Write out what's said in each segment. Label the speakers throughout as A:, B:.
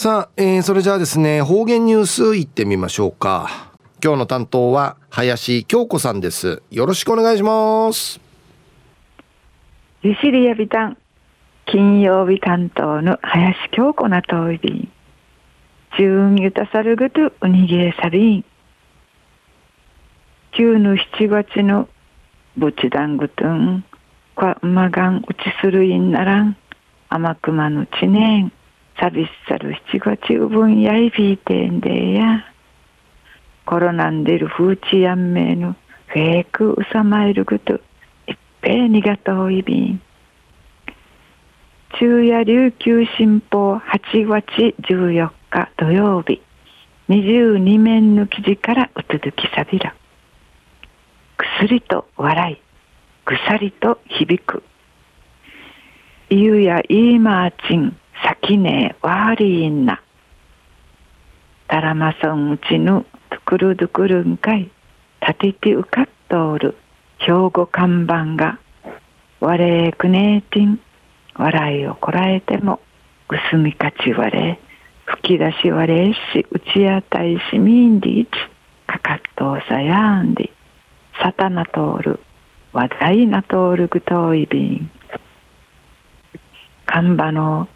A: さあ、えー、それじゃあですね方言ニュースいってみましょうか。今日の担当は林京子さんです。よろしくお願いします。
B: ゆしりやびたん金曜日担当の林京子なといびん。中ゆたさるぐとうにげさびん。旧の七月のぶちだんぐとんこまがんうちするいんならん。甘くまのちねんさびっさる七月うぶんやいびいてんでや。コロナんでる風知やんめのフェイクうさまえるぐといっぺいにがとういびん。中夜琉球新報8月14日土曜日。22面の記事からうつづきさびら。薬と笑い。鎖と響く。ゆやいいまーちん。さきねわーりーんな。たらまそんうちぬとくるどくるんかい。たててうかっとおる。兵庫看板が。われくねーてん。笑いをこらえても。ぐすみかちわれ。吹き出しわれし。打ち当たいしみんりいちかかっとうさやんりさたなとおる。話題なとおるぐといびん。看板の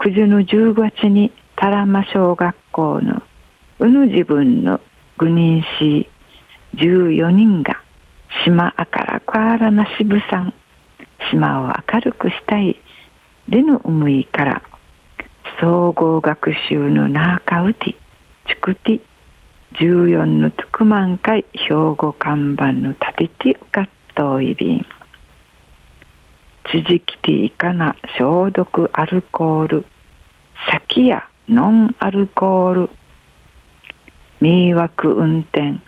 B: 九十の十月にたらま小学校のうぬ自分の愚人し14人が島あからこあらなしぶさん島を明るくしたい。での思いから総合学習の中うてちくて14のつくまんかい兵庫看板のたててうかっといびん。ちじきていかな消毒アルコール。先やノンアルコール。迷惑運転。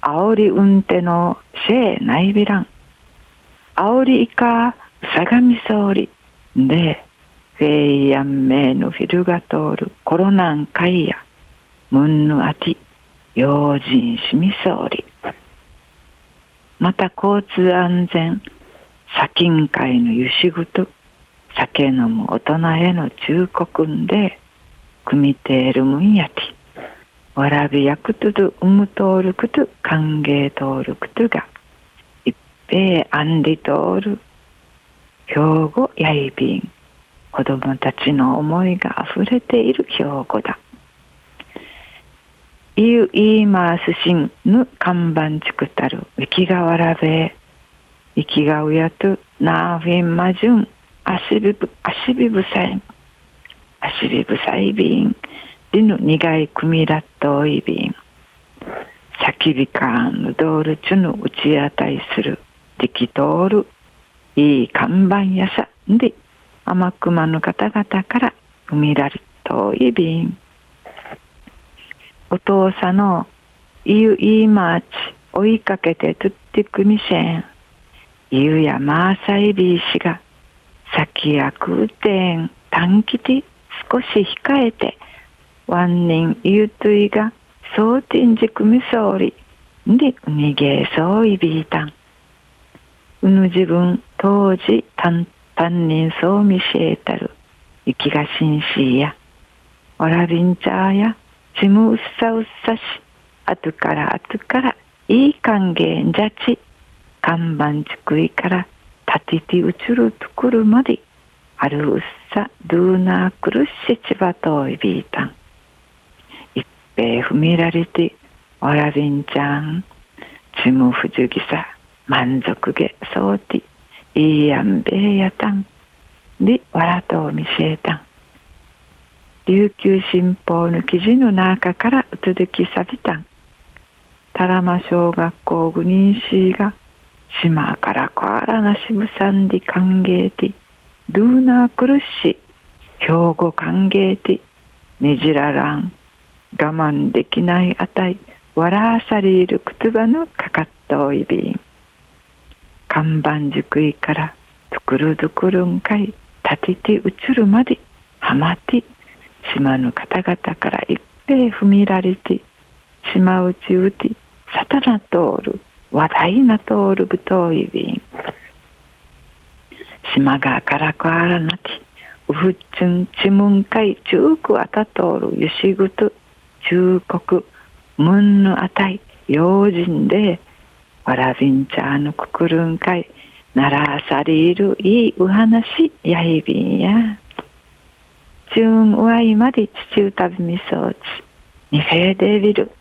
B: 煽り運転のシェーないびらん。煽りいか相模総理でフェイヤンメイのフィルが通るコロナンカイヤムンヌアティ用心しみ総理また交通安全。砂金会のゆしぐと酒飲む大人への忠告んで組みているむんやてわらびやくとどうむとおるくと歓迎とおるくとが一平あんりとおる兵庫やいびん子供たちの思いがあふれている兵庫だ。いういいますしんぬ看板ちくたるウキがわらべいきがうやとなあフィンまじゅん。あしびぶあしびぶさいあしびぶさいびん。りぬ苦いくみらっといびん。さきびかんぬどるちゅぬうちあたいする。できとおる。いい看板やさ。んで天熊の方々から生みられといびん。お父さんのいういまち追いかけてとってくみせん。いうやまあさいびいしが先や空天短期で少し控えてワンニンゆうといがそうてんじくみそうりでうにげそういびいたん。うぬ自分当時担担任そうみしえたる。雪がしんしやわらびんちゃーやちむうっさうっさし後から後からいい歓迎じゃち。看板ちくいから立ててうちるとくるまであるうっさドゥーナーくるしちばといびいた。ん一平踏みられてわらびんちゃんちむふじゅぎさ満足げそうていいやんべえやたん。でわらとを見せえた。ん琉球新報の記事の中からうつづきさびた。んたらま小学校愚人しが島からこあらなしぶさんで歓迎てルーナー苦し兵庫歓迎てねじららん我慢できないあたい笑わされるくつばのかかったおいびん。看板塾いからとくるどくるんかい立ててうつるまではまって島の方々からいっぺい踏みられて島うちうてさたな通る。話題な通るぶといびん島がからこあらなきうふっちんちむんかい中くあたとおるゆしぐと中国むんぬあたい用心でわらびんちゃーのくくるんかいならさりるいいう話やいびんや。チューンウアイまで地中旅みそうちニフェーデービル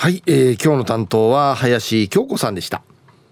A: はい、えー、今日の担当は林京子さんでした。